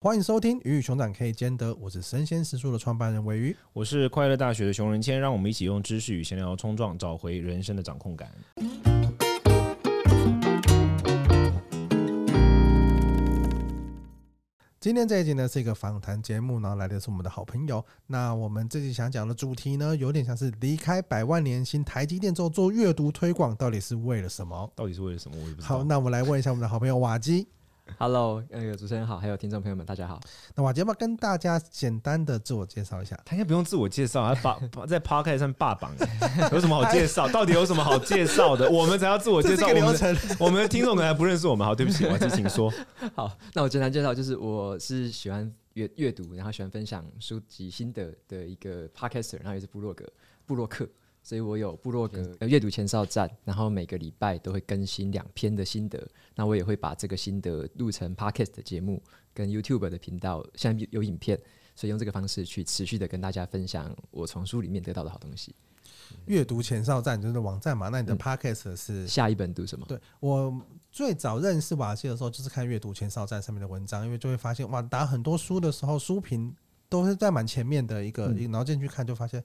欢迎收听《鱼与熊掌可以兼得》，我是生鲜食书的创办人韦鱼，我是快乐大学的熊仁谦，让我们一起用知识与闲聊冲撞，找回人生的掌控感。今天这一集呢是一个访谈节目，然后来的是我们的好朋友。那我们这集想讲的主题呢，有点像是离开百万年薪台积电之后做阅读推广，到底是为了什么？到底是为了什么？我也不知道。好，那我们来问一下我们的好朋友瓦基。Hello，那个主持人好，还有听众朋友们，大家好。那瓦杰要不要跟大家简单的自我介绍一下？他应该不用自我介绍，他霸 在 Podcast 上霸榜，有什么好介绍？到底有什么好介绍的？我们才要自我介绍。流程，我们的听众可能还不认识我们。好，对不起，瓦基，请说。好，那我简单介绍，就是我是喜欢阅阅读，然后喜欢分享书籍心得的一个 Podcaster，然后也是部落格部落客。所以我有部落格阅读前哨站，然后每个礼拜都会更新两篇的心得。那我也会把这个心得录成 Podcast 的节目，跟 YouTube 的频道，现在有影片，所以用这个方式去持续的跟大家分享我从书里面得到的好东西。阅读前哨站就是网站嘛，那你的 Podcast 是、嗯、下一本读什么？对，我最早认识瓦西的时候，就是看阅读前哨站上面的文章，因为就会发现哇，打很多书的时候，书评都是在蛮前面的一个，然后进去看就发现。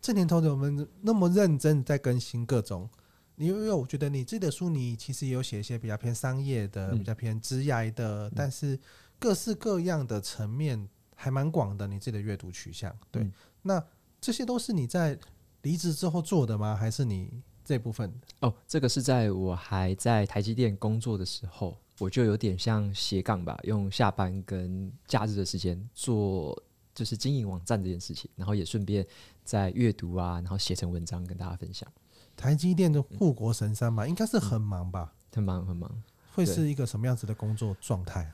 这年头我们那么认真在更新各种，因为我觉得你自己的书，你其实也有写一些比较偏商业的、比较偏职涯的，但是各式各样的层面还蛮广的。你自己的阅读取向，对，那这些都是你在离职之后做的吗？还是你这部分？哦，这个是在我还在台积电工作的时候，我就有点像斜杠吧，用下班跟假日的时间做。就是经营网站这件事情，然后也顺便在阅读啊，然后写成文章跟大家分享。台积电的护国神山嘛，应该是很忙吧？很忙很忙。会是一个什么样子的工作状态？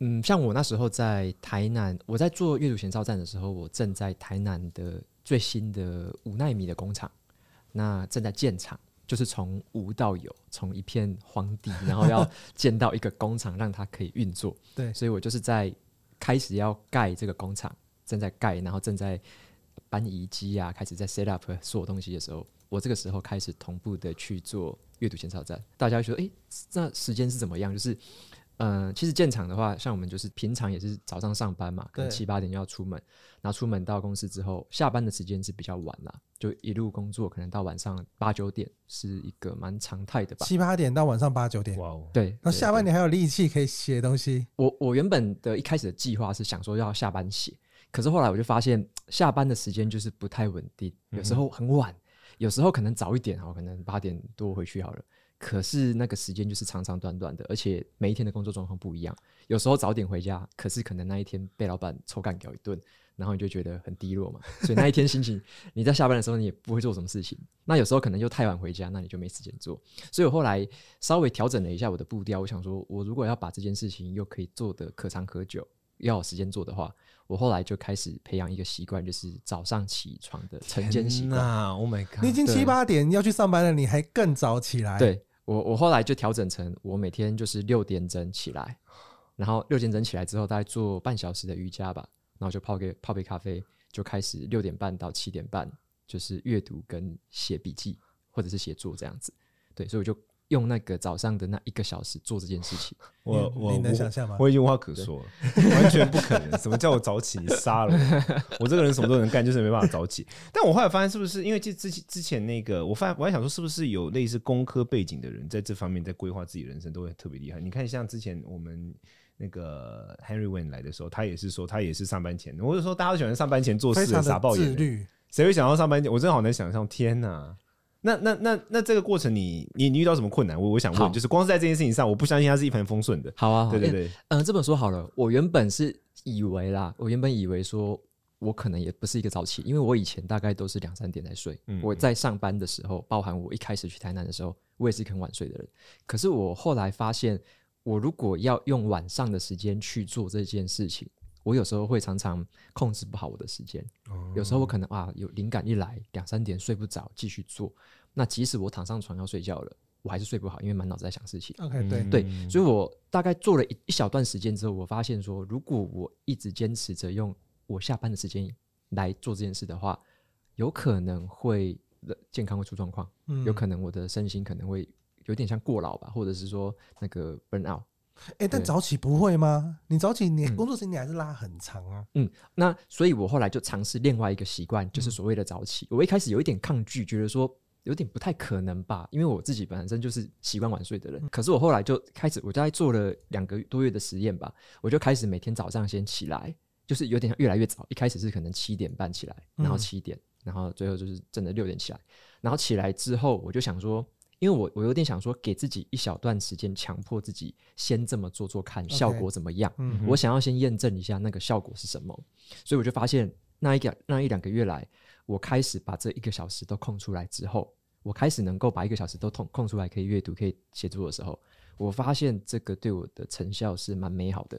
嗯，像我那时候在台南，我在做阅读前哨站的时候，我正在台南的最新的五纳米的工厂，那正在建厂，就是从无到有，从一片荒地，然后要建到一个工厂，让它可以运作。对，所以我就是在开始要盖这个工厂。正在盖，然后正在搬移机啊，开始在 set up 所有东西的时候，我这个时候开始同步的去做阅读前哨站。大家说，诶、欸，那时间是怎么样？就是，嗯、呃，其实建厂的话，像我们就是平常也是早上上班嘛，可能七八点就要出门，然后出门到公司之后，下班的时间是比较晚啦，就一路工作，可能到晚上八九点是一个蛮常态的吧。七八点到晚上八九点，哇哦，对。那下班你还有力气可以写东西？我我原本的一开始的计划是想说要下班写。可是后来我就发现，下班的时间就是不太稳定，有时候很晚，有时候可能早一点，可能八点多回去好了。可是那个时间就是长长短短的，而且每一天的工作状况不一样。有时候早点回家，可是可能那一天被老板臭干掉一顿，然后你就觉得很低落嘛。所以那一天心情，你在下班的时候你也不会做什么事情。那有时候可能又太晚回家，那你就没时间做。所以我后来稍微调整了一下我的步调，我想说，我如果要把这件事情又可以做得可长可久，要有时间做的话。我后来就开始培养一个习惯，就是早上起床的晨间习惯。Oh my god！你已经七八点要去上班了，你还更早起来？对，我，我后来就调整成我每天就是六点整起来，然后六点整起来之后，大概做半小时的瑜伽吧，然后就泡个泡杯咖啡，就开始六点半到七点半就是阅读跟写笔记或者是写作这样子。对，所以我就。用那个早上的那一个小时做这件事情，我 我你能想象吗？我已经无话可说了，完全不可能。什么叫我早起？你杀了我！我这个人什么都能干，就是没办法早起。但我后来发现，是不是因为之之之前那个，我发现我还想说，是不是有类似工科背景的人，在这方面在规划自己人生都会特别厉害？你看，像之前我们那个 Henry Wen 来的时候，他也是说，他也是上班前，我就说大家都喜欢上班前做事，傻爆眼，谁会想到上班前？我真的好难想象，天哪！那那那那这个过程你，你你遇到什么困难？我我想问，就是光是在这件事情上，我不相信它是一帆风顺的。好啊，对对对，嗯、呃，这本书好了，我原本是以为啦，我原本以为说，我可能也不是一个早起，因为我以前大概都是两三点才睡。嗯，我在上班的时候，包含我一开始去台南的时候，我也是一个很晚睡的人。可是我后来发现，我如果要用晚上的时间去做这件事情。我有时候会常常控制不好我的时间，有时候我可能啊有灵感一来两三点睡不着继续做，那即使我躺上床要睡觉了，我还是睡不好，因为满脑子在想事情。OK，对对，所以我大概做了一一小段时间之后，我发现说，如果我一直坚持着用我下班的时间来做这件事的话，有可能会健康会出状况，有可能我的身心可能会有点像过劳吧，或者是说那个 burn out。哎、欸，但早起不会吗？你早起，你嗯工作时间你还是拉很长啊。嗯，那所以我后来就尝试另外一个习惯，就是所谓的早起。我一开始有一点抗拒，觉得说有点不太可能吧，因为我自己本身就是习惯晚睡的人。可是我后来就开始，我大概做了两个多月的实验吧，我就开始每天早上先起来，就是有点越来越早。一开始是可能七点半起来，然后七点，然后最后就是真的六点起来。然后起来之后，我就想说。因为我我有点想说，给自己一小段时间，强迫自己先这么做做看，效果怎么样？嗯，我想要先验证一下那个效果是什么，所以我就发现那一个那一两个月来，我开始把这一个小时都空出来之后，我开始能够把一个小时都空空出来可以阅读、可以写作的时候，我发现这个对我的成效是蛮美好的，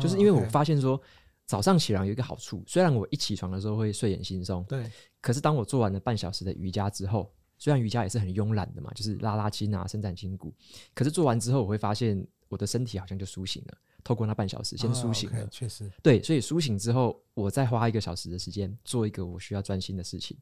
就是因为我发现说早上起来有一个好处，虽然我一起床的时候会睡眼惺忪，对，可是当我做完了半小时的瑜伽之后。虽然瑜伽也是很慵懒的嘛，就是拉拉筋啊、伸展筋骨，可是做完之后，我会发现我的身体好像就苏醒了。透过那半小时，先苏醒了，确实，对，所以苏醒之后，我再花一个小时的时间做一个我需要专心的事情，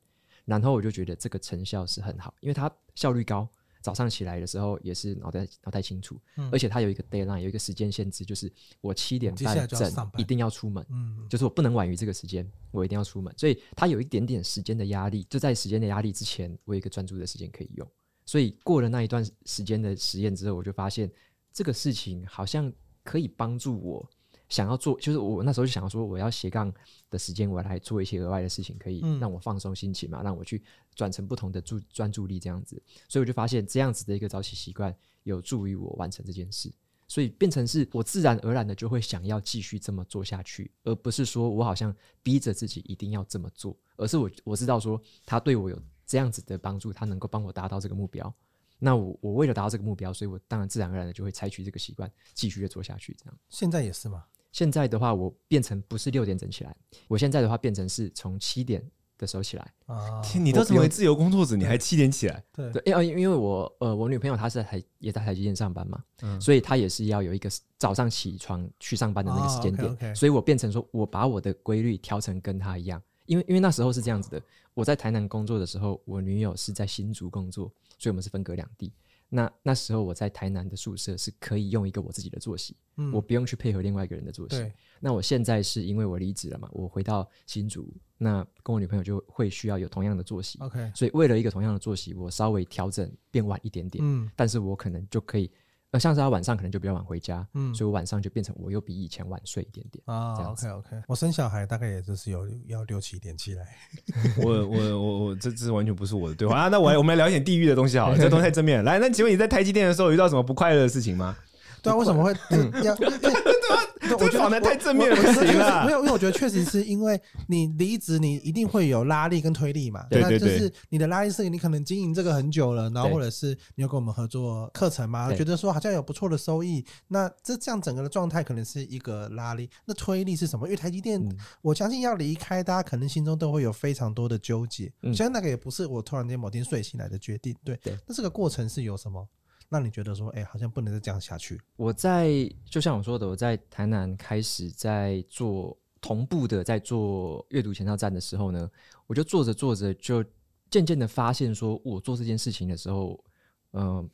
然后我就觉得这个成效是很好，因为它效率高。早上起来的时候也是脑袋脑袋清楚，嗯、而且它有一个 deadline，有一个时间限制，就是我七点半整一定要出门，嗯，就是我不能晚于这个时间，我一定要出门，所以它有一点点时间的压力，就在时间的压力之前，我有一个专注的时间可以用，所以过了那一段时间的实验之后，我就发现这个事情好像可以帮助我。想要做，就是我那时候就想要说，我要斜杠的时间，我来做一些额外的事情，可以让我放松心情嘛，让我去转成不同的注专注力这样子。所以我就发现这样子的一个早起习惯有助于我完成这件事，所以变成是我自然而然的就会想要继续这么做下去，而不是说我好像逼着自己一定要这么做，而是我我知道说他对我有这样子的帮助，他能够帮我达到这个目标。那我我为了达到这个目标，所以我当然自然而然的就会采取这个习惯，继续的做下去。这样现在也是吗？现在的话，我变成不是六点整起来，我现在的话变成是从七点的时候起来。啊，天，你都成为自由工作者，你还七点起来？对对，因为因为我呃，我女朋友她是台也在台积电上班嘛，嗯，所以她也是要有一个早上起床去上班的那个时间点，哦、okay, okay 所以我变成说我把我的规律调成跟她一样，因为因为那时候是这样子的，我在台南工作的时候，我女友是在新竹工作，所以我们是分隔两地。那那时候我在台南的宿舍是可以用一个我自己的作息，嗯，我不用去配合另外一个人的作息。那我现在是因为我离职了嘛，我回到新竹，那跟我女朋友就会需要有同样的作息。OK，所以为了一个同样的作息，我稍微调整变晚一点点，嗯，但是我可能就可以。呃，像是他晚上可能就比较晚回家，嗯，所以我晚上就变成我又比以前晚睡一点点啊。OK OK，我生小孩大概也就是有要六七点起来。我我我我这这完全不是我的对话啊。那我我们来聊一点地狱的东西好了，这东西太正面了。来，那请问你在台积电的时候遇到什么不快乐的事情吗？对啊，为什么会要？我觉得太正面了，不行了。没有，因为我觉得确实是因为你离职，你一定会有拉力跟推力嘛。对对对。就是你的拉力是你可能经营这个很久了，然后或者是你有跟我们合作课程嘛，觉得说好像有不错的收益。那这这样整个的状态可能是一个拉力。那推力是什么？因为台积电，我相信要离开，大家可能心中都会有非常多的纠结。嗯。虽然那个也不是我突然间某天睡醒来的决定。对。那这个过程是有什么？那你觉得说，哎、欸，好像不能再这样下去。我在就像我说的，我在台南开始在做同步的，在做阅读前哨站的时候呢，我就做着做着，就渐渐的发现，说我做这件事情的时候，嗯、呃，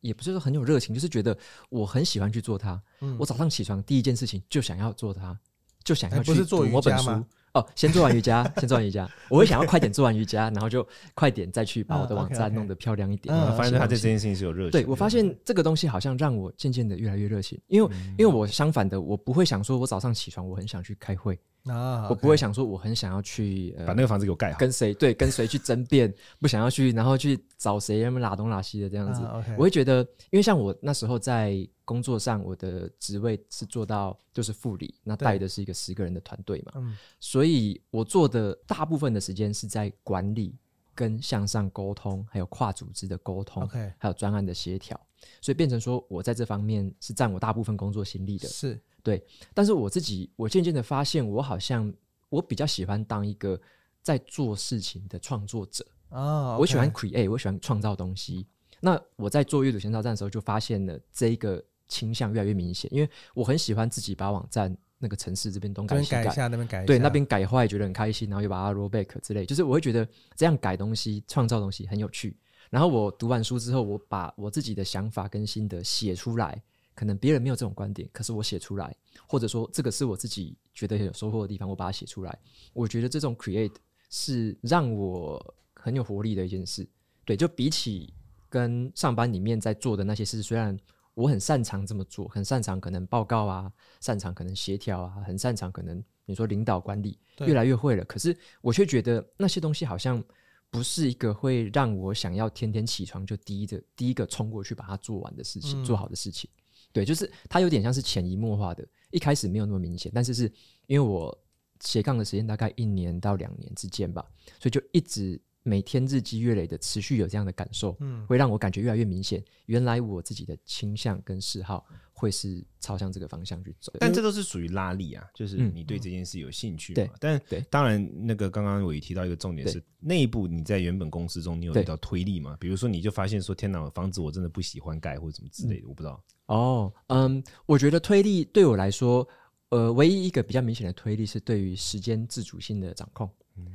也不是说很有热情，就是觉得我很喜欢去做它。嗯、我早上起床第一件事情就想要做它，就想要去读某本书。哦，先做完瑜伽，先做完瑜伽，我会想要快点做完瑜伽，然后就快点再去把我的网站弄得漂亮一点。我发现他对这件事情是有热情。对，我发现这个东西好像让我渐渐的越来越热情，因为因为我相反的，我不会想说我早上起床我很想去开会。啊，我不会想说我很想要去把那个房子给我盖好，跟谁对跟谁去争辩，不想要去，然后去找谁那么拉东拉西的这样子。我会觉得，因为像我那时候在工作上，我的职位是做到就是副理，那带的是一个十个人的团队嘛，所以我做的大部分的时间是在管理、跟向上沟通，还有跨组织的沟通，还有专案的协调，所以变成说我在这方面是占我大部分工作心力的。是。对，但是我自己，我渐渐的发现，我好像我比较喜欢当一个在做事情的创作者啊。我喜欢 create，我喜欢创造东西。那我在做阅读前哨站的时候，就发现了这一个倾向越来越明显，因为我很喜欢自己把网站那个城市这边东改西改，改一下，那边改对，那边改坏觉得很开心，然后又把它 roll back 之类，就是我会觉得这样改东西、创造东西很有趣。然后我读完书之后，我把我自己的想法跟心得写出来。可能别人没有这种观点，可是我写出来，或者说这个是我自己觉得很有收获的地方，我把它写出来。我觉得这种 create 是让我很有活力的一件事。对，就比起跟上班里面在做的那些事，虽然我很擅长这么做，很擅长可能报告啊，擅长可能协调啊，很擅长可能你说领导管理，越来越会了。可是我却觉得那些东西好像不是一个会让我想要天天起床就第一个第一个冲过去把它做完的事情，做好的事情。对，就是它有点像是潜移默化的，一开始没有那么明显，但是是因为我斜杠的时间大概一年到两年之间吧，所以就一直。每天日积月累的持续有这样的感受，嗯，会让我感觉越来越明显。原来我自己的倾向跟嗜好会是朝向这个方向去走，但这都是属于拉力啊，就是你对这件事有兴趣嘛。对，但对，当然那个刚刚我也提到一个重点是，内部你在原本公司中你有遇到推力吗？比如说你就发现说，天哪，房子我真的不喜欢盖或者什么之类的，我不知道。哦，嗯，我觉得推力对我来说，呃，唯一一个比较明显的推力是对于时间自主性的掌控。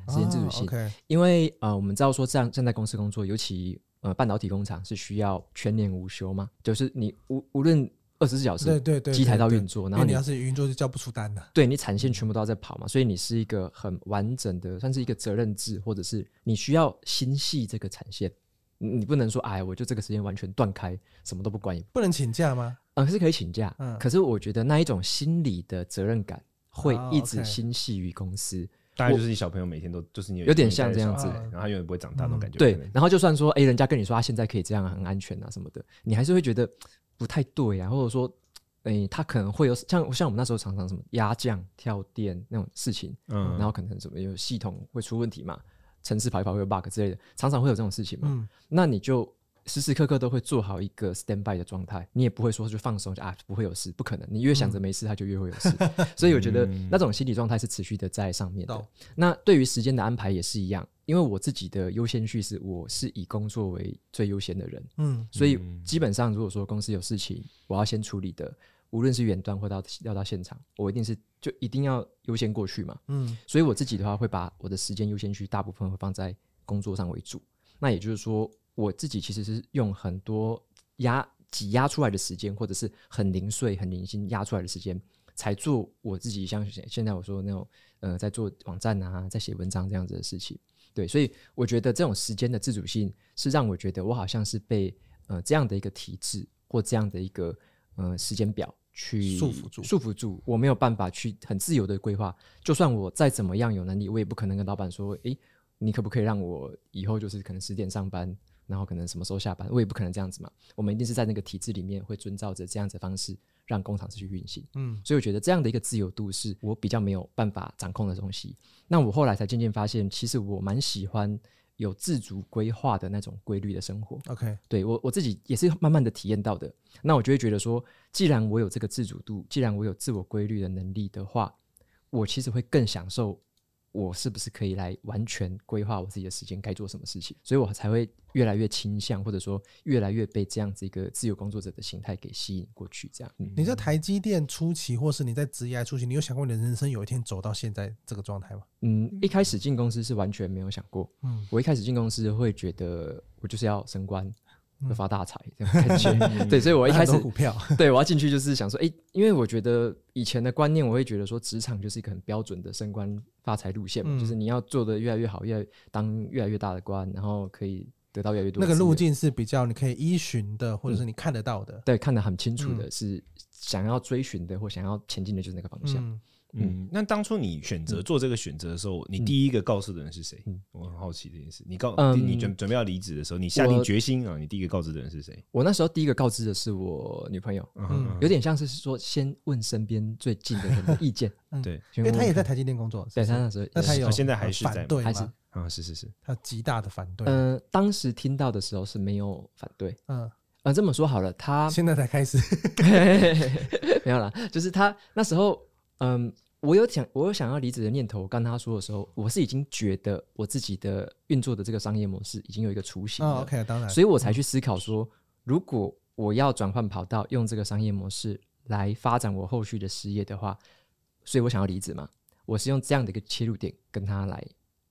时间自主性，因为呃，我们知道说这样站在公司工作，尤其呃半导体工厂是需要全年无休嘛，就是你无无论二十四小时，对对对，机台到运作，然后你，要是运作就交不出单的，对你产线全部都要在跑嘛，所以你是一个很完整的，算是一个责任制，或者是你需要心系这个产线，你不能说哎，我就这个时间完全断开，什么都不管，不能请假吗？嗯，是可以请假，嗯，可是我觉得那一种心理的责任感会一直心系于公司。哦 okay 大概就是你小朋友每天都就是你有点像这样子，然后他永远不会长大那种感觉。对，然后就算说，哎，人家跟你说他现在可以这样很安全啊什么的，你还是会觉得不太对啊，或者说，哎，他可能会有像像我们那时候常常什么压降、跳电那种事情，嗯，然后可能什么有系统会出问题嘛，城市跑一跑会有 bug 之类的，常常会有这种事情嘛，嗯，那你就。时时刻刻都会做好一个 stand by 的状态，你也不会说就放松，就啊不会有事，不可能。你越想着没事，它就越会有事。嗯、所以我觉得那种心理状态是持续的在上面的。嗯、那对于时间的安排也是一样，因为我自己的优先序是我是以工作为最优先的人，嗯，所以基本上如果说公司有事情我要先处理的，无论是远端或到要到现场，我一定是就一定要优先过去嘛，嗯，所以我自己的话会把我的时间优先序大部分会放在工作上为主。那也就是说。我自己其实是用很多压挤压出来的时间，或者是很零碎、很零星压出来的时间，才做我自己像现在我说的那种，呃，在做网站啊，在写文章这样子的事情。对，所以我觉得这种时间的自主性是让我觉得我好像是被呃这样的一个体制或这样的一个呃时间表去束缚住，束缚住，我没有办法去很自由的规划。就算我再怎么样有能力，我也不可能跟老板说，诶，你可不可以让我以后就是可能十点上班？然后可能什么时候下班，我也不可能这样子嘛。我们一定是在那个体制里面，会遵照着这样子的方式让工厂继续运行。嗯，所以我觉得这样的一个自由度是我比较没有办法掌控的东西。那我后来才渐渐发现，其实我蛮喜欢有自主规划的那种规律的生活。OK，对，我我自己也是慢慢的体验到的。那我就会觉得说，既然我有这个自主度，既然我有自我规律的能力的话，我其实会更享受。我是不是可以来完全规划我自己的时间该做什么事情？所以我才会越来越倾向，或者说越来越被这样子一个自由工作者的形态给吸引过去。这样，你在台积电初期，或是你在职业初期，你有想过你的人生有一天走到现在这个状态吗？嗯，一开始进公司是完全没有想过。嗯，我一开始进公司会觉得我就是要升官。会发大财这样感觉，对，所以我一开始股票，对我要进去就是想说，哎，因为我觉得以前的观念，我会觉得说，职场就是一个很标准的升官发财路线嘛，就是你要做的越来越好，越当越来越大的官，然后可以得到越来越多。那个路径是比较你可以依循的，或者是你看得到的，对，看得很清楚的，是想要追寻的或想要前进的，就是那个方向。嗯，那当初你选择做这个选择的时候，你第一个告诉的人是谁？我很好奇这件事。你告你准准备要离职的时候，你下定决心啊，你第一个告知的人是谁？我那时候第一个告知的是我女朋友，有点像是说先问身边最近的人的意见。对，因为他也在台积电工作，对，他那时候，那他有现在还是在对，还是啊，是是是，他极大的反对。嗯，当时听到的时候是没有反对。嗯，呃，这么说好了，他现在才开始，没有了，就是他那时候，嗯。我有想，我有想要离职的念头。我跟他说的时候，我是已经觉得我自己的运作的这个商业模式已经有一个雏形了。OK，当然，所以我才去思考说，如果我要转换跑道，用这个商业模式来发展我后续的事业的话，所以我想要离职嘛。我是用这样的一个切入点跟他来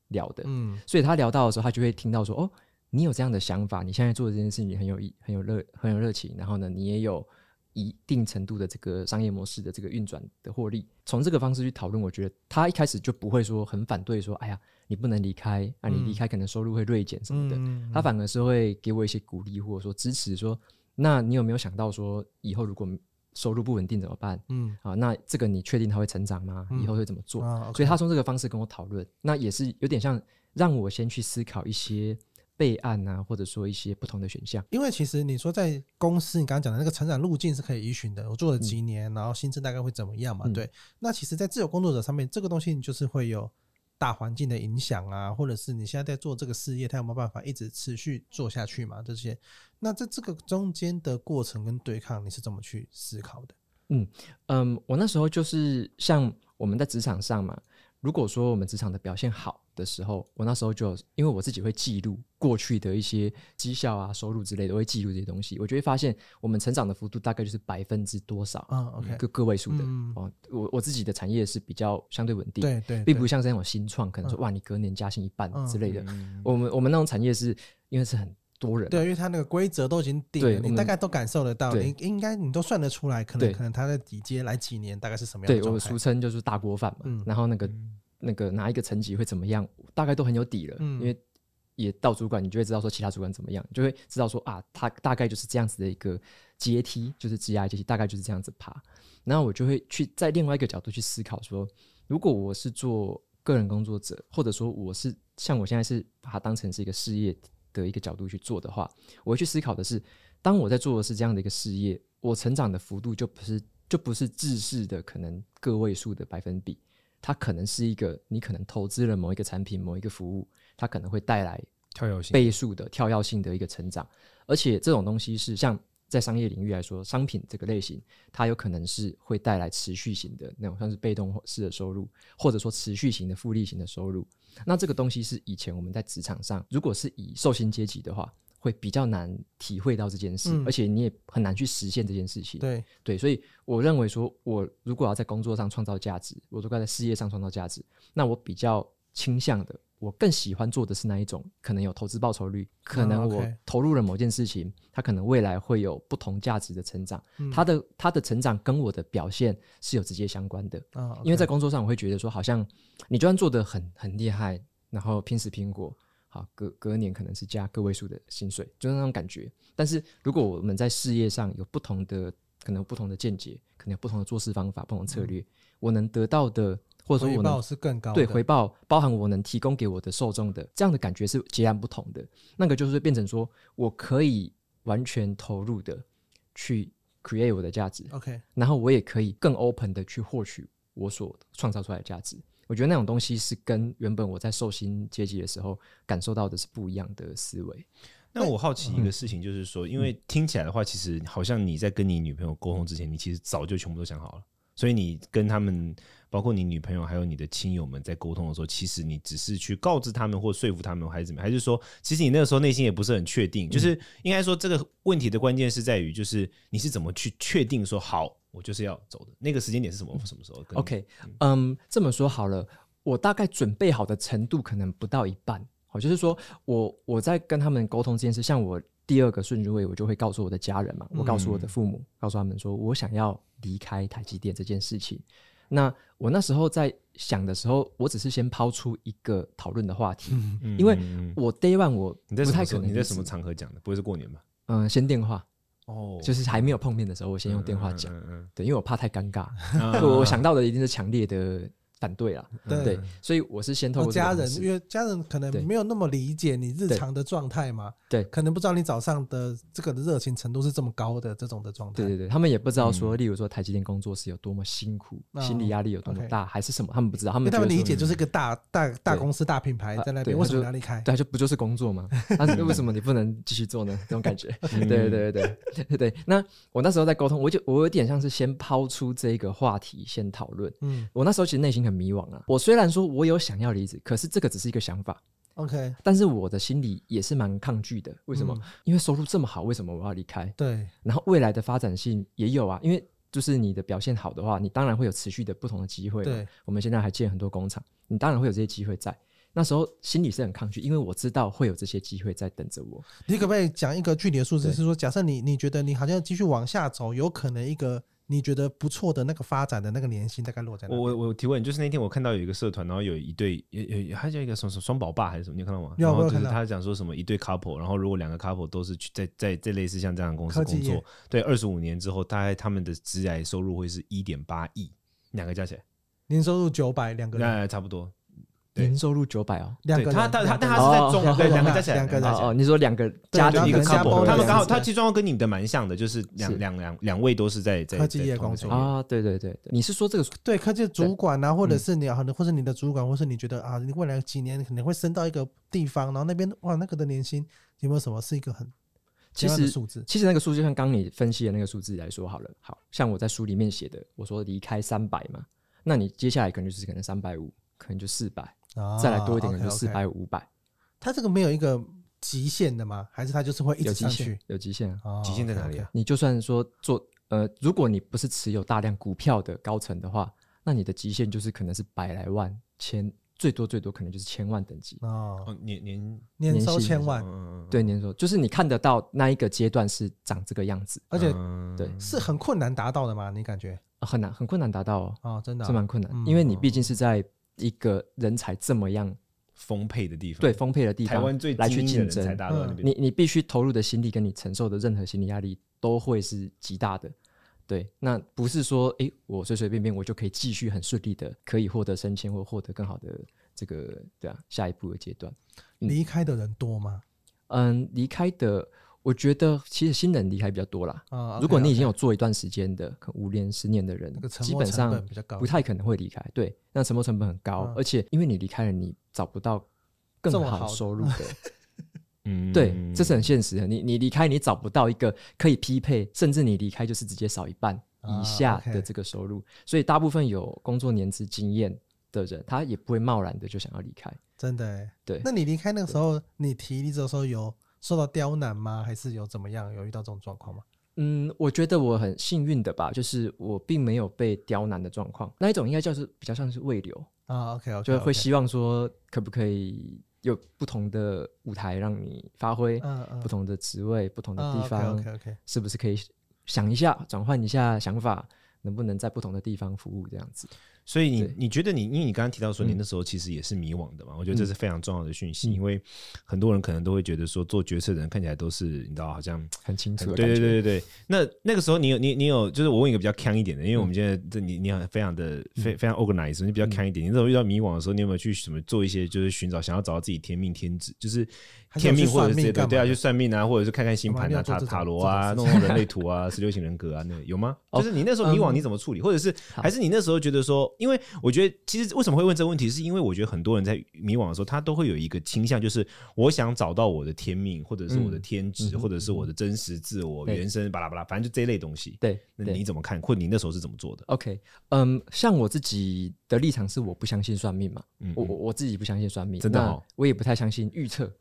聊的。嗯，所以他聊到的时候，他就会听到说：“哦，你有这样的想法，你现在做的这件事情很有意、很有热、很有热情。然后呢，你也有一定程度的这个商业模式的这个运转的获利。从这个方式去讨论，我觉得他一开始就不会说很反对说，哎呀，你不能离开，啊，你离开可能收入会锐减什么的。嗯、他反而是会给我一些鼓励，或者说支持，说，那你有没有想到说，以后如果收入不稳定怎么办？嗯，啊，那这个你确定他会成长吗？以后会怎么做？嗯啊 okay、所以他从这个方式跟我讨论，那也是有点像让我先去思考一些。备案啊，或者说一些不同的选项，因为其实你说在公司，你刚刚讲的那个成长路径是可以依循的。我做了几年，嗯、然后薪资大概会怎么样嘛？嗯、对。那其实，在自由工作者上面，这个东西就是会有大环境的影响啊，或者是你现在在做这个事业，它有没有办法一直持续做下去嘛？这些，那在这个中间的过程跟对抗，你是怎么去思考的？嗯嗯，我那时候就是像我们在职场上嘛。如果说我们职场的表现好的时候，我那时候就因为我自己会记录过去的一些绩效啊、收入之类的，我会记录这些东西，我就会发现我们成长的幅度大概就是百分之多少啊？OK，个个位数的哦。我我自己的产业是比较相对稳定，对对，并不像是那种新创，可能说哇，你隔年加薪一半之类的。我们我们那种产业是因为是很多人，对，因为他那个规则都已经定了，你大概都感受得到，你应该你都算得出来，可能可能他的底阶来几年大概是什么样的？对，我俗称就是大锅饭嘛，然后那个。那个哪一个层级会怎么样，大概都很有底了，嗯、因为也到主管，你就会知道说其他主管怎么样，你就会知道说啊，他大概就是这样子的一个阶梯，就是职涯阶梯，大概就是这样子爬。然后我就会去在另外一个角度去思考说，如果我是做个人工作者，或者说我是像我现在是把它当成是一个事业的一个角度去做的话，我会去思考的是，当我在做的是这样的一个事业，我成长的幅度就不是就不是制式的可能个位数的百分比。它可能是一个，你可能投资了某一个产品、某一个服务，它可能会带来跳跃性倍数的跳跃性的一个成长，而且这种东西是像在商业领域来说，商品这个类型，它有可能是会带来持续型的那种，像是被动式的收入，或者说持续型的复利型的收入。那这个东西是以前我们在职场上，如果是以受薪阶级的话。会比较难体会到这件事，嗯、而且你也很难去实现这件事情。对对，所以我认为说，我如果要在工作上创造价值，我如果要在事业上创造价值，那我比较倾向的，我更喜欢做的是那一种，可能有投资报酬率，可能我投入了某件事情，它可能未来会有不同价值的成长，嗯、它的它的成长跟我的表现是有直接相关的。哦 okay、因为在工作上，我会觉得说，好像你就算做的很很厉害，然后拼死拼活。好，隔隔年可能是加个位数的薪水，就是那种感觉。但是如果我们在事业上有不同的，可能有不同的见解，可能有不同的做事方法、不同的策略，嗯、我能得到的，或者说我能回报是更高的。对，回报包含我能提供给我的受众的这样的感觉是截然不同的。那个就是变成说我可以完全投入的去 create 我的价值，OK，然后我也可以更 open 的去获取我所创造出来的价值。我觉得那种东西是跟原本我在受薪阶级的时候感受到的是不一样的思维。那我好奇一个事情，就是说，因为听起来的话，其实好像你在跟你女朋友沟通之前，你其实早就全部都想好了。所以你跟他们，包括你女朋友还有你的亲友们在沟通的时候，其实你只是去告知他们或说服他们，还是怎么？还是说，其实你那个时候内心也不是很确定？就是应该说，这个问题的关键是在于，就是你是怎么去确定说好？我就是要走的那个时间点是什么？什么时候？OK，嗯，这么说好了，我大概准备好的程度可能不到一半。好，就是说我我在跟他们沟通这件事，像我第二个顺序位，我就会告诉我的家人嘛，我告诉我的父母，嗯、告诉他们说我想要离开台积电这件事情。那我那时候在想的时候，我只是先抛出一个讨论的话题，嗯、因为我 day one 我不太可能你在什么场合讲的？不会是过年吧？嗯，先电话。哦，就是还没有碰面的时候，我先用电话讲，嗯嗯嗯、对，因为我怕太尴尬，嗯、我想到的一定是强烈的。反对了，对，所以我是先透过家人，因为家人可能没有那么理解你日常的状态嘛，对，可能不知道你早上的这个的热情程度是这么高的这种的状态，对对对，他们也不知道说，例如说台积电工作是有多么辛苦，心理压力有多么大，还是什么，他们不知道，他们他们理解就是一个大大大公司大品牌在那边，为什么要离开？对，就不就是工作吗？那为什么你不能继续做呢？这种感觉，对对对对对。对。那我那时候在沟通，我就我有点像是先抛出这个话题先讨论，嗯，我那时候其实内心很迷惘啊，我虽虽然说我有想要离职，可是这个只是一个想法，OK。但是我的心里也是蛮抗拒的。为什么？嗯、因为收入这么好，为什么我要离开？对。然后未来的发展性也有啊，因为就是你的表现好的话，你当然会有持续的不同的机会。对。我们现在还建很多工厂，你当然会有这些机会在。那时候心里是很抗拒，因为我知道会有这些机会在等着我。你可不可以讲一个具体的数字？是说，假设你你觉得你好像继续往下走，有可能一个你觉得不错的那个发展的那个年薪大概落在哪？我我我提问，就是那天我看到有一个社团，然后有一对有有还叫一个什么双宝爸还是什么，你看到吗？有，然后就是他讲说什么一对 couple，然后如果两个 couple 都是去在在这类似像这样的公司工作，对，二十五年之后，大概他们的职业收入会是一点八亿，两个加起来年收入九百，两个人差不多。年收入九百哦，两个他他他但他是在中对两个加起来两个加起来。哦，你说两个加一个 couple，他们刚好他其实状况跟你的蛮像的，就是两两两两位都是在在科技业工作。啊，对对对，你是说这个对科技主管啊，或者是你或者你的主管，或是你觉得啊，你未来几年可能会升到一个地方，然后那边哇那个的年薪有没有什么是一个很其实数字？其实那个数字像刚你分析的那个数字来说好了，好像我在书里面写的，我说离开三百嘛，那你接下来可能就是可能三百五，可能就四百。再来多一点，可能就四百五百。它这个没有一个极限的吗？还是它就是会一直上去？有极限，有极限，极限在哪里啊？你就算说做呃，如果你不是持有大量股票的高层的话，那你的极限就是可能是百来万、千，最多最多可能就是千万等级哦。年年年收千万，对，年收就是你看得到那一个阶段是长这个样子，而且对是很困难达到的吗？你感觉很难，很困难达到哦。哦，真的是蛮困难，因为你毕竟是在。一个人才这么样丰沛的地方，对丰沛的地方，台湾最来去竞争，嗯、你你必须投入的心力跟你承受的任何心理压力都会是极大的。对，那不是说诶、欸，我随随便便我就可以继续很顺利的可以获得升迁或获得更好的这个对啊下一步的阶段。离开的人多吗？嗯，离开的。我觉得其实新人离开比较多啦。啊 okay, 如果你已经有做一段时间的，可能五年、十年的人，基本上不太可能会离开。对，那沉没成本很高，嗯、而且因为你离开了，你找不到更好收入的。嗯，对，这是很现实的。你你离开，你找不到一个可以匹配，甚至你离开就是直接少一半以下的这个收入。所以大部分有工作年资经验的人，他也不会贸然的就想要离开。真的，对。那你离开那个时候，你提离职的时候有？受到刁难吗？还是有怎么样？有遇到这种状况吗？嗯，我觉得我很幸运的吧，就是我并没有被刁难的状况。那一种应该叫是比较像是慰留啊，OK，, okay, okay. 就会希望说可不可以有不同的舞台让你发挥，嗯嗯，不同的职位、不同的地方，OK OK，是不是可以想一下转换一下想法，能不能在不同的地方服务这样子？所以你你觉得你因为你刚刚提到说你那时候其实也是迷惘的嘛？我觉得这是非常重要的讯息，因为很多人可能都会觉得说做决策的人看起来都是你知道好像很清楚。对对对对对。那那个时候你有你你有就是我问一个比较强一点的，因为我们现在这你你非常的非非常 organized，你比较强一点。你那时候遇到迷惘的时候，你有没有去什么做一些就是寻找想要找到自己天命天职，就是天命或者是对啊去算命啊，或者是看看星盘啊、塔塔罗啊、弄弄人类图啊、十六型人格啊，那有吗？就是你那时候迷惘你怎么处理，或者是还是你那时候觉得说，因为我觉得。其实为什么会问这个问题？是因为我觉得很多人在迷惘的时候，他都会有一个倾向，就是我想找到我的天命，或者是我的天职，或者是我的真实自我、原生巴拉巴拉，反正就这一类东西。对，那你怎么看？或者你那时候是怎么做的？OK，嗯，像我自己的立场是，我不相信算命嘛，我我我自己不相信算命，真的，我也不太相信预测。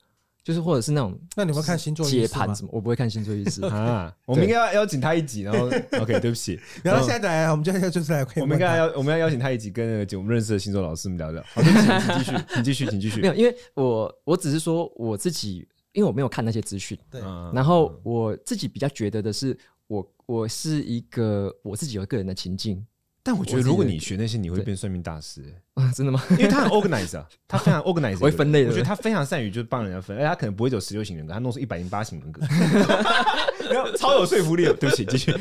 就是或者是那种，那你会看星座解盘什么？我不会看星座运势 啊。我们应该要邀请他一集，然后 OK，对不起。然后现在来，我们就要就是来，我们应该要我们要邀请他一集，跟那个我们认识的星座老师们聊聊。好，对不起，请继续，请继续，请继续。没有，因为我我只是说我自己，因为我没有看那些资讯。对。然后我自己比较觉得的是，我我是一个我自己有个人的情境。但我觉得，如果你学那些，你会变算命大师 啊？真的吗？因为他很 organize 啊，他非常 organize，会分类的。我觉得他非常善于就是帮人家分，而且他可能不会走十六型人格，他弄出一百零八型人格，超有说服力。对不起，继续。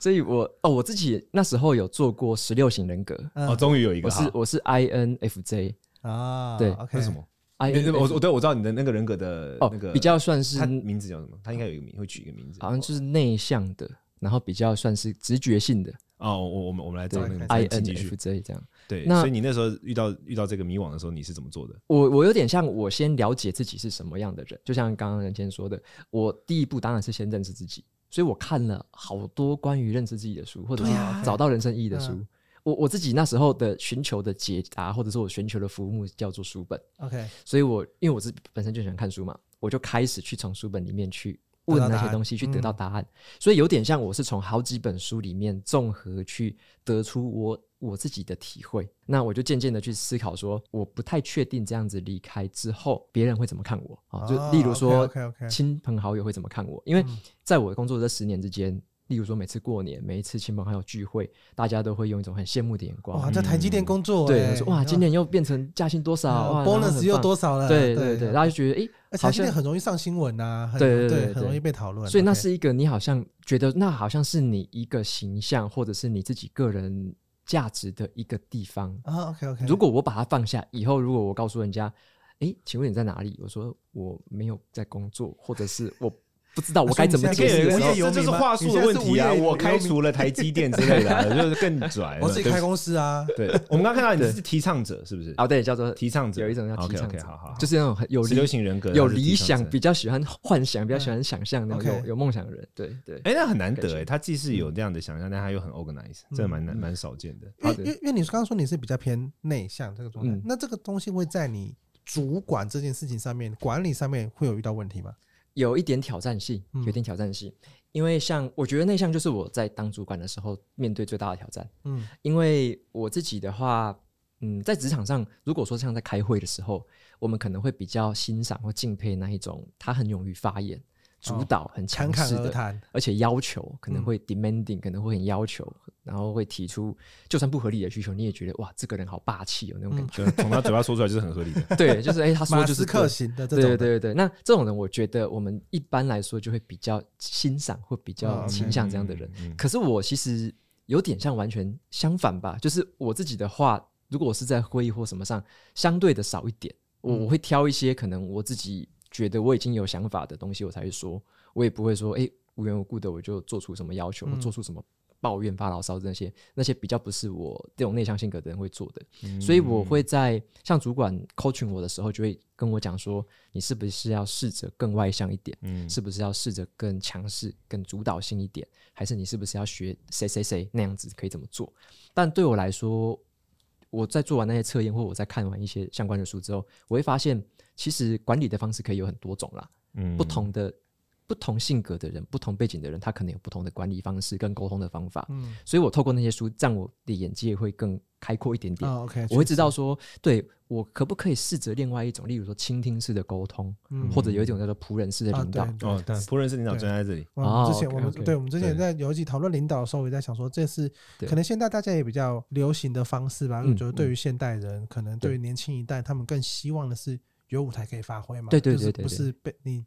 所以我哦，我自己那时候有做过十六型人格哦，终于有一个，我是我是 INFJ 啊，对，为什么？I 我我对我知道你的那个人格的那个比较算是，他名字叫什么？他应该有一个名，会取一个名字，好像就是内向的，然后比较算是直觉性的。哦，我我们我们来找那个 INFJ 这样。对，那所以你那时候遇到遇到这个迷惘的时候，你是怎么做的？我我有点像我先了解自己是什么样的人，就像刚刚人谦说的，我第一步当然是先认识自己，所以我看了好多关于认识自己的书，或者是找到人生意义的书。啊、我我自己那时候的寻求的解答，或者是我寻求的服务叫做书本。OK，所以我因为我是本身就喜欢看书嘛，我就开始去从书本里面去。问那些东西去得到答案，嗯、所以有点像我是从好几本书里面综合去得出我我自己的体会。那我就渐渐的去思考说，我不太确定这样子离开之后，别人会怎么看我啊？就例如说，亲朋好友会怎么看我？因为在我的工作这十年之间。例如说，每次过年，每一次亲朋好友聚会，大家都会用一种很羡慕的眼光。哇，在台积电工作，对，说哇，今年又变成加薪多少，bonus 又多少了？对对对，大家就觉得，哎，台积电很容易上新闻呐，对对对，很容易被讨论。所以那是一个你好像觉得，那好像是你一个形象，或者是你自己个人价值的一个地方啊。OK OK，如果我把它放下以后，如果我告诉人家，哎，请问你在哪里？我说我没有在工作，或者是我。不知道我该怎么解释，这就是话术的问题啊！我开除了台积电之类的，就是更拽。我自己开公司啊。对，我们刚刚看到你是提倡者，是不是？哦，对，叫做提倡者，有一种叫提倡者，好好，就是那种很有流行人格、有理想、比较喜欢幻想、比较喜欢想象那种有有梦想的人。对对。哎，那很难得哎，他既是有这样的想象，但他又很 organize，这蛮难蛮少见的。因为因为你刚刚说你是比较偏内向这个状态，那这个东西会在你主管这件事情上面、管理上面会有遇到问题吗？有一点挑战性，有点挑战性，嗯、因为像我觉得内向就是我在当主管的时候面对最大的挑战。嗯，因为我自己的话，嗯，在职场上，如果说像在开会的时候，我们可能会比较欣赏或敬佩那一种，他很勇于发言。主导很强势的，而，而且要求可能会 demanding，、嗯、可能会很要求，然后会提出就算不合理的需求，你也觉得哇，这个人好霸气哦，那种感觉，从、嗯、他嘴巴说出来就是很合理的。对，就是哎、欸，他说就是克型的这种。对对对对，那这种人，我觉得我们一般来说就会比较欣赏或比较倾向这样的人。嗯嗯嗯、可是我其实有点像完全相反吧，就是我自己的话，如果我是在会议或什么上，相对的少一点，我我会挑一些可能我自己。觉得我已经有想法的东西，我才会说，我也不会说，哎、欸，无缘无故的我就做出什么要求，嗯、做出什么抱怨、发牢骚这些，那些比较不是我这种内向性格的人会做的。嗯、所以我会在像主管 coaching 我的时候，就会跟我讲说，你是不是要试着更外向一点？嗯、是不是要试着更强势、更主导性一点？还是你是不是要学谁谁谁那样子可以怎么做？但对我来说，我在做完那些测验，或我在看完一些相关的书之后，我会发现。其实管理的方式可以有很多种啦，嗯，不同的不同性格的人、不同背景的人，他可能有不同的管理方式跟沟通的方法，嗯，所以我透过那些书，让我的眼界会更开阔一点点。哦，OK，我会知道说，对我可不可以试着另外一种，例如说倾听式的沟通，嗯或者有一种叫做仆人式的领导。哦，对，仆人式领导就在这里。哦，之前我们对我们之前在有一集讨论领导的时候，我也在想说，这是可能现在大家也比较流行的方式吧？我觉得对于现代人，可能对于年轻一代，他们更希望的是。有舞台可以发挥嘛？对对对对，不是被你，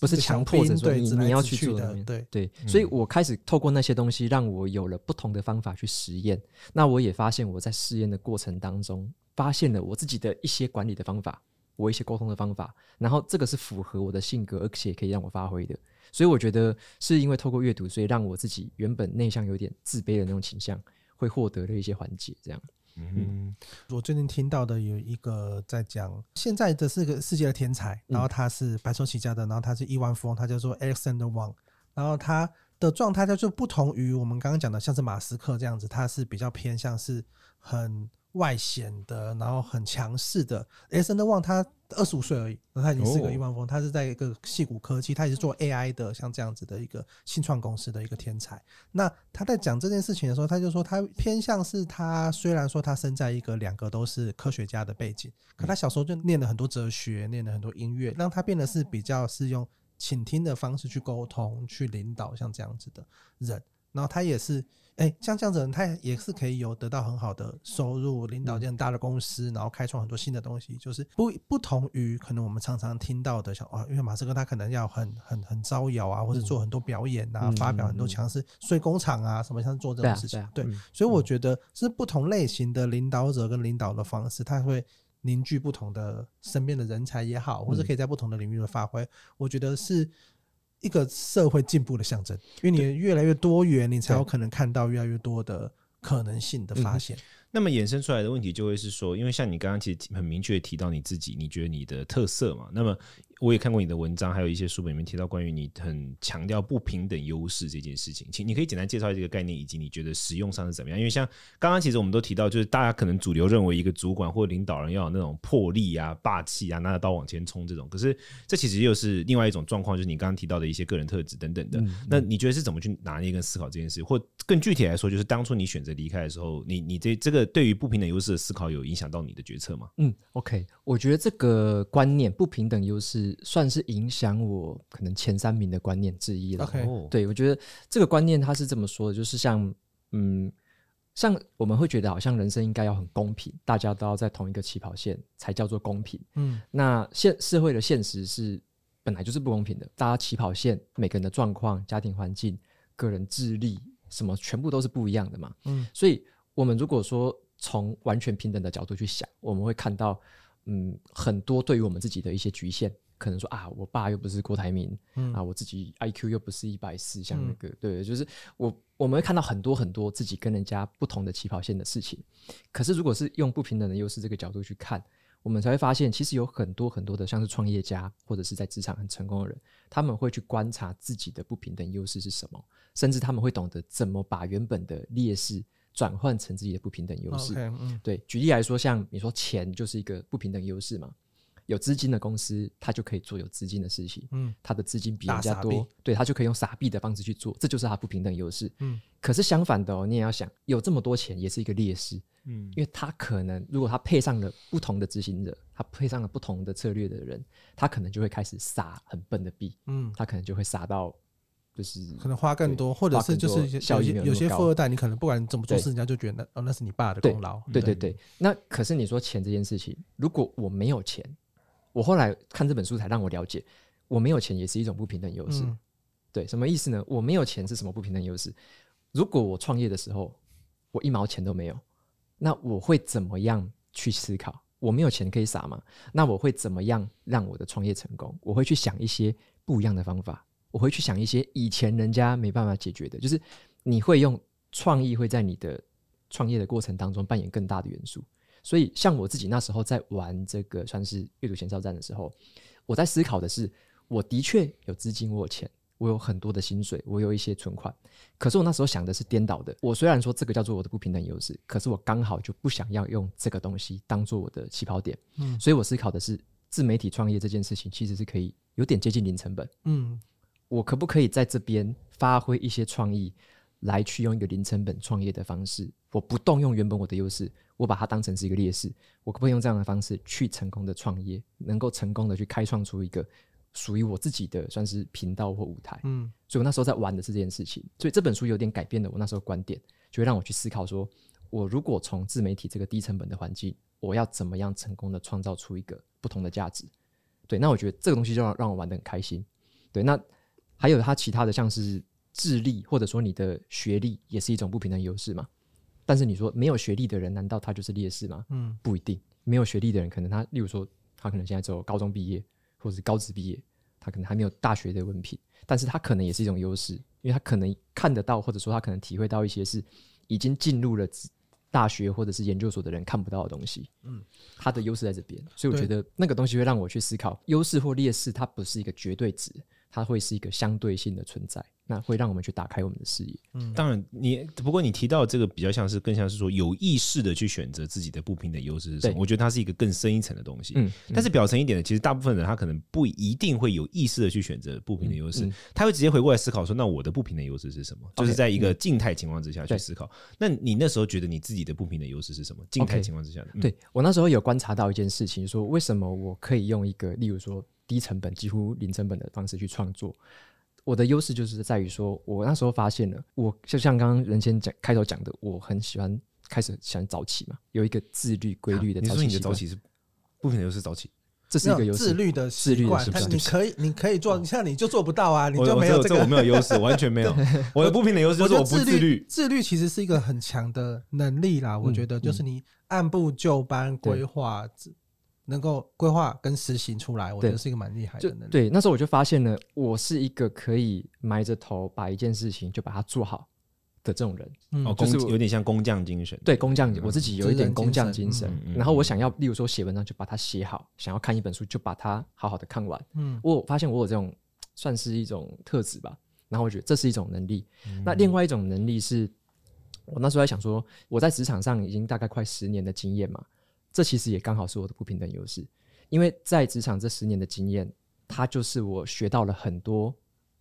不是强迫着说你你要去做的。对对，所以我开始透过那些东西，让我有了不同的方法去实验。那我也发现我在试验的过程当中，发现了我自己的一些管理的方法，我一些沟通的方法，然后这个是符合我的性格，而且可以让我发挥的。所以我觉得是因为透过阅读，所以让我自己原本内向、有点自卑的那种倾向，会获得了一些缓解。这样。嗯，我最近听到的有一个在讲，现在的是个世界的天才，然后他是白手起家的，然后他是亿万富翁，他叫做 Alexander Wang，然后他的状态他就不同于我们刚刚讲的，像是马斯克这样子，他是比较偏向是很。外显的，然后很强势的。Alexander Wang 他二十五岁而已，那他已经是个亿万富翁。他是在一个矽谷科技，他也是做 AI 的，像这样子的一个新创公司的一个天才。那他在讲这件事情的时候，他就说他偏向是他虽然说他生在一个两个都是科学家的背景，可他小时候就念了很多哲学，念了很多音乐，让他变得是比较是用倾听的方式去沟通、去领导像这样子的人。然后他也是。哎、欸，像这样子人，他也是可以有得到很好的收入，领导一件很大的公司，然后开创很多新的东西。就是不不同于可能我们常常听到的，像啊，因为马斯克他可能要很很很招摇啊，或者做很多表演啊，发表很多强势睡工厂啊什么，像做这种事情。对，所以我觉得是不同类型的领导者跟领导的方式，他会凝聚不同的身边的人才也好，或者可以在不同的领域的发挥。我觉得是。一个社会进步的象征，因为你越来越多元，你才有可能看到越来越多的可能性的发现。那么衍生出来的问题就会是说，因为像你刚刚其实很明确提到你自己，你觉得你的特色嘛？那么我也看过你的文章，还有一些书本里面提到关于你很强调不平等优势这件事情，请你可以简单介绍这个概念，以及你觉得使用上是怎么样？因为像刚刚其实我们都提到，就是大家可能主流认为一个主管或领导人要有那种魄力啊、霸气啊，拿着刀往前冲这种，可是这其实又是另外一种状况，就是你刚刚提到的一些个人特质等等的。嗯、那你觉得是怎么去拿捏跟思考这件事？或更具体来说，就是当初你选择离开的时候，你你这这个对于不平等优势的思考有影响到你的决策吗？嗯，OK，我觉得这个观念不平等优势算是影响我可能前三名的观念之一了。OK，对，我觉得这个观念它是这么说的，就是像嗯，像我们会觉得好像人生应该要很公平，大家都要在同一个起跑线才叫做公平。嗯，那现社会的现实是本来就是不公平的，大家起跑线每个人的状况、家庭环境、个人智力什么全部都是不一样的嘛。嗯，所以我们如果说从完全平等的角度去想，我们会看到。嗯，很多对于我们自己的一些局限，可能说啊，我爸又不是郭台铭，嗯、啊，我自己 IQ 又不是一百四，像那个，嗯、对，就是我我们会看到很多很多自己跟人家不同的起跑线的事情。可是，如果是用不平等的优势这个角度去看，我们才会发现，其实有很多很多的像是创业家或者是在职场很成功的人，他们会去观察自己的不平等优势是什么，甚至他们会懂得怎么把原本的劣势。转换成自己的不平等优势。Okay, 嗯、对，举例来说，像你说钱就是一个不平等优势嘛。有资金的公司，它就可以做有资金的事情。嗯，它的资金比人家多，对，它就可以用傻币的方式去做，这就是它不平等优势。嗯，可是相反的哦，你也要想，有这么多钱也是一个劣势。嗯，因为他可能如果他配上了不同的执行者，他配上了不同的策略的人，他可能就会开始撒很笨的币。嗯，他可能就会撒到。就是可能花更多，或者是就是有些有些富二代，你可能不管怎么做事，人家就觉得哦，那是你爸的功劳。对对对，那可是你说钱这件事情，如果我没有钱，我后来看这本书才让我了解，我没有钱也是一种不平等优势。对，什么意思呢？我没有钱是什么不平等优势？如果我创业的时候我一毛钱都没有，那我会怎么样去思考？我没有钱可以撒吗？那我会怎么样让我的创业成功？我会去想一些不一样的方法。我会去想一些以前人家没办法解决的，就是你会用创意会在你的创业的过程当中扮演更大的元素。所以，像我自己那时候在玩这个算是阅读前哨站的时候，我在思考的是，我的确有资金，我有钱，我有很多的薪水，我有一些存款。可是我那时候想的是颠倒的。我虽然说这个叫做我的不平等优势，可是我刚好就不想要用这个东西当做我的起跑点。嗯，所以我思考的是自媒体创业这件事情其实是可以有点接近零成本。嗯。我可不可以在这边发挥一些创意，来去用一个零成本创业的方式？我不动用原本我的优势，我把它当成是一个劣势。我可不可以用这样的方式去成功的创业，能够成功的去开创出一个属于我自己的算是频道或舞台？嗯，所以我那时候在玩的是这件事情。所以这本书有点改变了我那时候观点，就会让我去思考说，我如果从自媒体这个低成本的环境，我要怎么样成功的创造出一个不同的价值？对，那我觉得这个东西就让让我玩得很开心。对，那。还有它其他的，像是智力，或者说你的学历，也是一种不平等优势嘛。但是你说没有学历的人，难道他就是劣势吗？嗯，不一定。没有学历的人，可能他，例如说，他可能现在只有高中毕业，或者是高职毕业，他可能还没有大学的文凭，但是他可能也是一种优势，因为他可能看得到，或者说他可能体会到一些是已经进入了大学或者是研究所的人看不到的东西。嗯，他的优势在这边，所以我觉得那个东西会让我去思考，优势或劣势，它不是一个绝对值。它会是一个相对性的存在，那会让我们去打开我们的视野。嗯，当然你，你不过你提到这个比较像是更像是说有意识的去选择自己的不平等优势是什么？我觉得它是一个更深一层的东西。嗯，但是表层一点的，其实大部分人他可能不一定会有意识的去选择不平等优势，嗯嗯、他会直接回过来思考说：那我的不平等优势是什么？就是在一个静态情况之下去思考。嗯、那你那时候觉得你自己的不平等优势是什么？静态情况之下的对我那时候有观察到一件事情，说为什么我可以用一个例如说低成本几乎零成本的方式去创作。我的优势就是在于说，我那时候发现了，我就像刚刚人先讲开头讲的，我很喜欢开始喜欢早起嘛，有一个自律规律的早起。你说你的早起是不平等优势早起，这是一个优势。自律的习惯，你可以你可以做，像你就做不到啊，你就没有这个，我没有优势，完全没有。我的不平的优势就是我不自律。自律其实是一个很强的能力啦，我觉得就是你按部就班规划。能够规划跟实行出来，我觉得是一个蛮厉害的能力。对，那时候我就发现了，我是一个可以埋着头把一件事情就把它做好的这种人。嗯哦，就是工有点像工匠精神。对工匠，我自己有一点工匠精神然后我想要，例如说写文章就把它写好，想要看一本书就把它好好的看完。嗯我发现我有这种算是一种特质吧。然后我觉得这是一种能力。嗯那另外一种能力是，我那时候在想说，我在职场上已经大概快十年的经验嘛，这其实也刚好是我的不平等优势。因为在职场这十年的经验，它就是我学到了很多，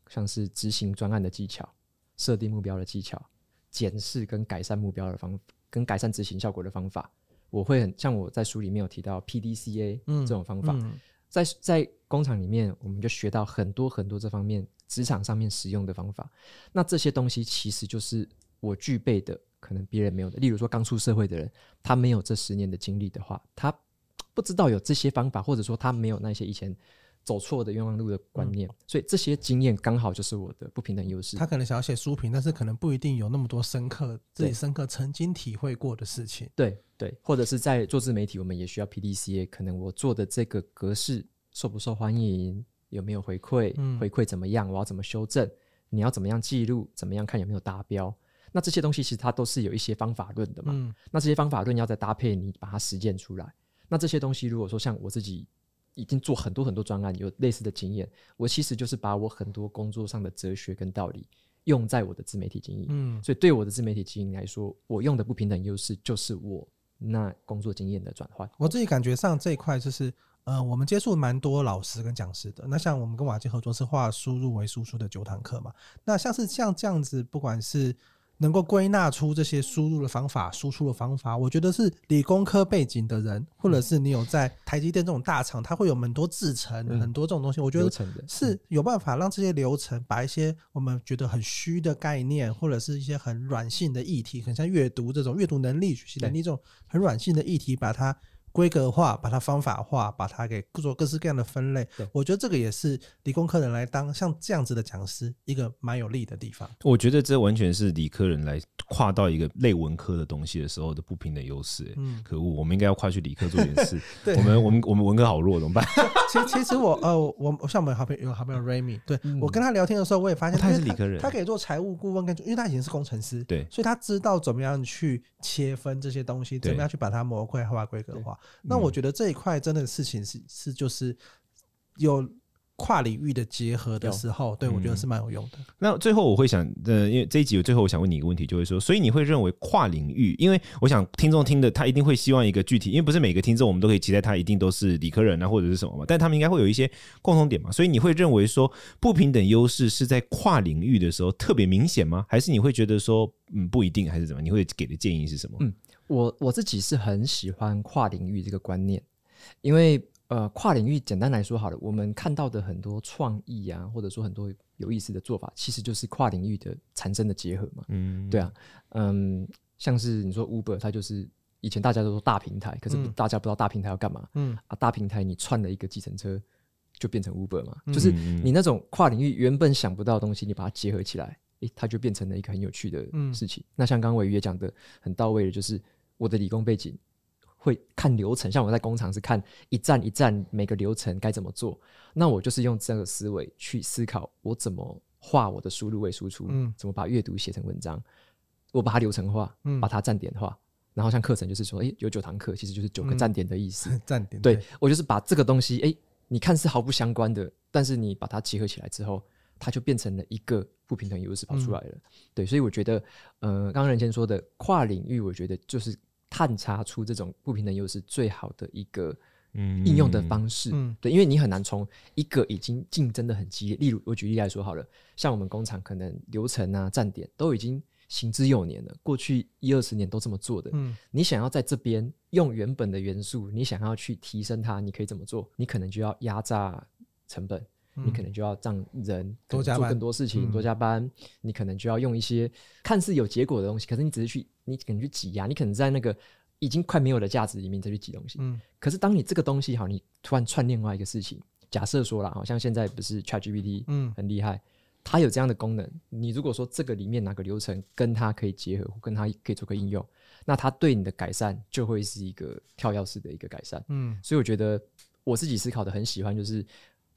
像是执行专案的技巧、设定目标的技巧、检视跟改善目标的方跟改善执行效果的方法。我会很像我在书里面有提到 PDCA 嗯这种方法，嗯在在工厂里面，我们就学到很多很多这方面职场上面使用的方法。那这些东西其实就是我具备的，可能别人没有的。例如说，刚出社会的人，他没有这十年的经历的话，他 不知道有这些方法，或者说他没有那些以前走错的冤枉路的观念，所以这些经验刚好就是我的不平等优势。他可能想要写书评，但是可能不一定有那么多深刻自己深刻曾经体会过的事情。对对，或者是在做自媒体，我们也需要 PDCA。可能我做的这个格式受不受欢迎，有没有回馈，嗯回馈怎么样，我要怎么修正，你要怎么样记录，怎么样看有没有达标。那这些东西其实它都是有一些方法论的嘛。嗯那这些方法论要再搭配你把它实践出来。那这些东西如果说像我自己已经做很多很多专案，有类似的经验，我其实就是把我很多工作上的哲学跟道理用在我的自媒体经营。嗯所以对我的自媒体经营来说，我用的不平等优势就是我那工作经验的转换。我自己感觉上这一块就是，呃，我们接触蛮多老师跟讲师的。那像我们跟瓦基合作是化输入为输出的九堂课嘛。那像是像这样子，不管是能够归纳出这些输入的方法、输出的方法，我觉得是理工科背景的人，或者是你有在台积电这种大厂，它会有很多制程、嗯很多这种东西。我觉得是有办法让这些流程把一些我们觉得很虚的概念，或者是一些很软性的议题，很像阅读这种阅读能力、学习能力这种很软性的议题，把它规格化，把它方法化，把它给做各式各样的分类。我觉得这个也是理工科人来当像这样子的讲师一个蛮有利的地方。我觉得这完全是理科人来跨到一个类文科的东西的时候的不平等优势。欸嗯，可恶，我们应该要跨去理科做点事。对我们我们我们文科好弱，怎么办？其实其实我呃我像我们好朋友有好朋友 Remy，对、嗯我跟他聊天的时候，我也发现、哦他也是理科人他可以做财务顾问跟，因为他以前是工程师，对所以他知道怎么样去切分这些东西，怎么样去把它模块化、规格化。那我觉得这一块真的事情是是就是有跨领域的结合的时候，对我觉得是蛮有用的。那最后我会想，呃，因为这一集最后我想问你一个问题，就是说，所以你会认为跨领域，因为我想听众听的他一定会希望一个具体，因为不是每个听众我们都可以期待他一定都是理科人啊或者是什么嘛，但他们应该会有一些共同点嘛，所以你会认为说不平等优势是在跨领域的时候特别明显吗？还是你会觉得说，嗯，不一定，还是怎么？你会给的建议是什么？嗯我我自己是很喜欢跨领域这个观念，因为呃，跨领域简单来说好了，我们看到的很多创意啊，或者说很多有意思的做法，其实就是跨领域的产生的结合嘛。嗯，对啊，嗯，像是你说 Uber，它就是以前大家都说大平台，可是嗯大家不知道大平台要干嘛、嗯啊？大平台你串了一个计程车，就变成 Uber 嘛，嗯就是你那种跨领域原本想不到的东西，你把它结合起来，诶，它就变成了一个很有趣的事情。那像刚刚伟也讲的很到位的，就是我的理工背景。会看流程，像我在工厂是看一站一站每个流程该怎么做，那我就是用这个思维去思考，我怎么画我的输入为输出，嗯怎么把阅读写成文章，我把它流程化，嗯把它站点化，然后像课程就是说，诶，有九堂课，其实就是九个站点的意思。站点对我就是把这个东西，诶，你看是毫不相关的，但是你把它结合起来之后，它就变成了一个不平等优势跑出来了。嗯对，所以我觉得，呃，刚刚任先说的跨领域，我觉得就是。探查出这种不平等优势最好的一个应用的方式，嗯，对，因为你很难从一个已经竞争的很激烈，例如我举例来说好了，像我们工厂可能流程啊、站点都已经行之有年了，过去一二十年都这么做的，嗯，你想要在这边用原本的元素，你想要去提升它，你可以怎么做？你可能就要压榨成本。你可能就要让人多加做更多事情，多加班。你可能就要用一些看似有结果的东西，可是你只是去，你可能去挤压，你可能在那个已经快没有的价值里面再去挤东西。嗯，可是当你这个东西好，你突然串另外一个事情，假设说了，好像现在不是 ChatGPT，嗯，很厉害，它有这样的功能。你如果说这个里面哪个流程跟它可以结合，跟它可以做个应用，那它对你的改善就会是一个跳跃式的一个改善。嗯，所以我觉得我自己思考的很喜欢就是。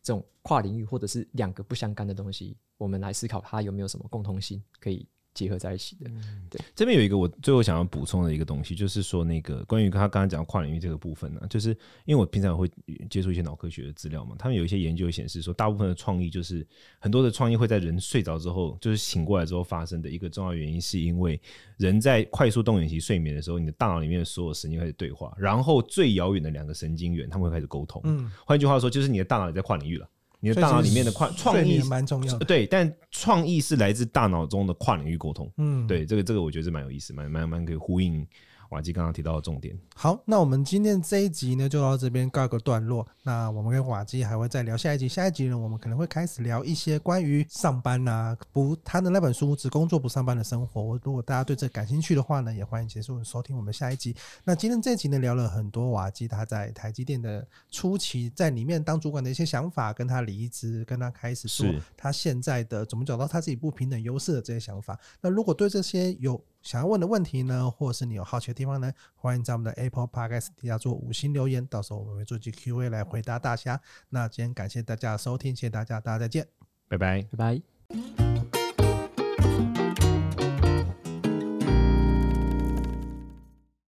这种跨领域或者是两个不相干的东西，我们来思考它有没有什么共通性可以结合在一起的。对，这边有一个我最后想要补充的一个东西，就是说那个关于他刚刚讲跨领域这个部分呢，就是因为我平常会接触一些脑科学的资料嘛，他们有一些研究显示说，大部分的创意就是很多的创意会在人睡着之后，就是醒过来之后发生的一个重要原因，是因为人在快速动眼期睡眠的时候，你的大脑里面的所有神经开始对话，然后最遥远的两个神经元他们会开始沟通。嗯，换句话说，就是你的大脑也在跨领域了。你的大脑里面的跨创意蛮重要的，对，但创意是来自大脑中的跨领域沟通，嗯，对，这个这个我觉得是蛮有意思，蛮蛮蛮可以呼应。瓦基刚刚提到的重点。好，那我们今天这一集呢，就到这边告一个段落。那我们跟瓦基还会再聊下一集。下一集呢，我们可能会开始聊一些关于上班啊，不，他的那本书《只工作不上班的生活》。如果大家对这感兴趣的话呢，也欢迎结束收听我们下一集。那今天这一集呢，聊了很多瓦基他在台积电的初期，在里面当主管的一些想法，跟他离职，跟他开始说他现在的怎么找到他自己不平等优势的这些想法。那如果对这些有想要问的问题呢，或者是你有好奇的地方呢，欢迎在我们的 Apple Podcast 底下做五星留言，到时候我们会做期 Q&A 来回答大家。那今天感谢大家的收听，谢谢大家，大家再见，拜拜，拜拜。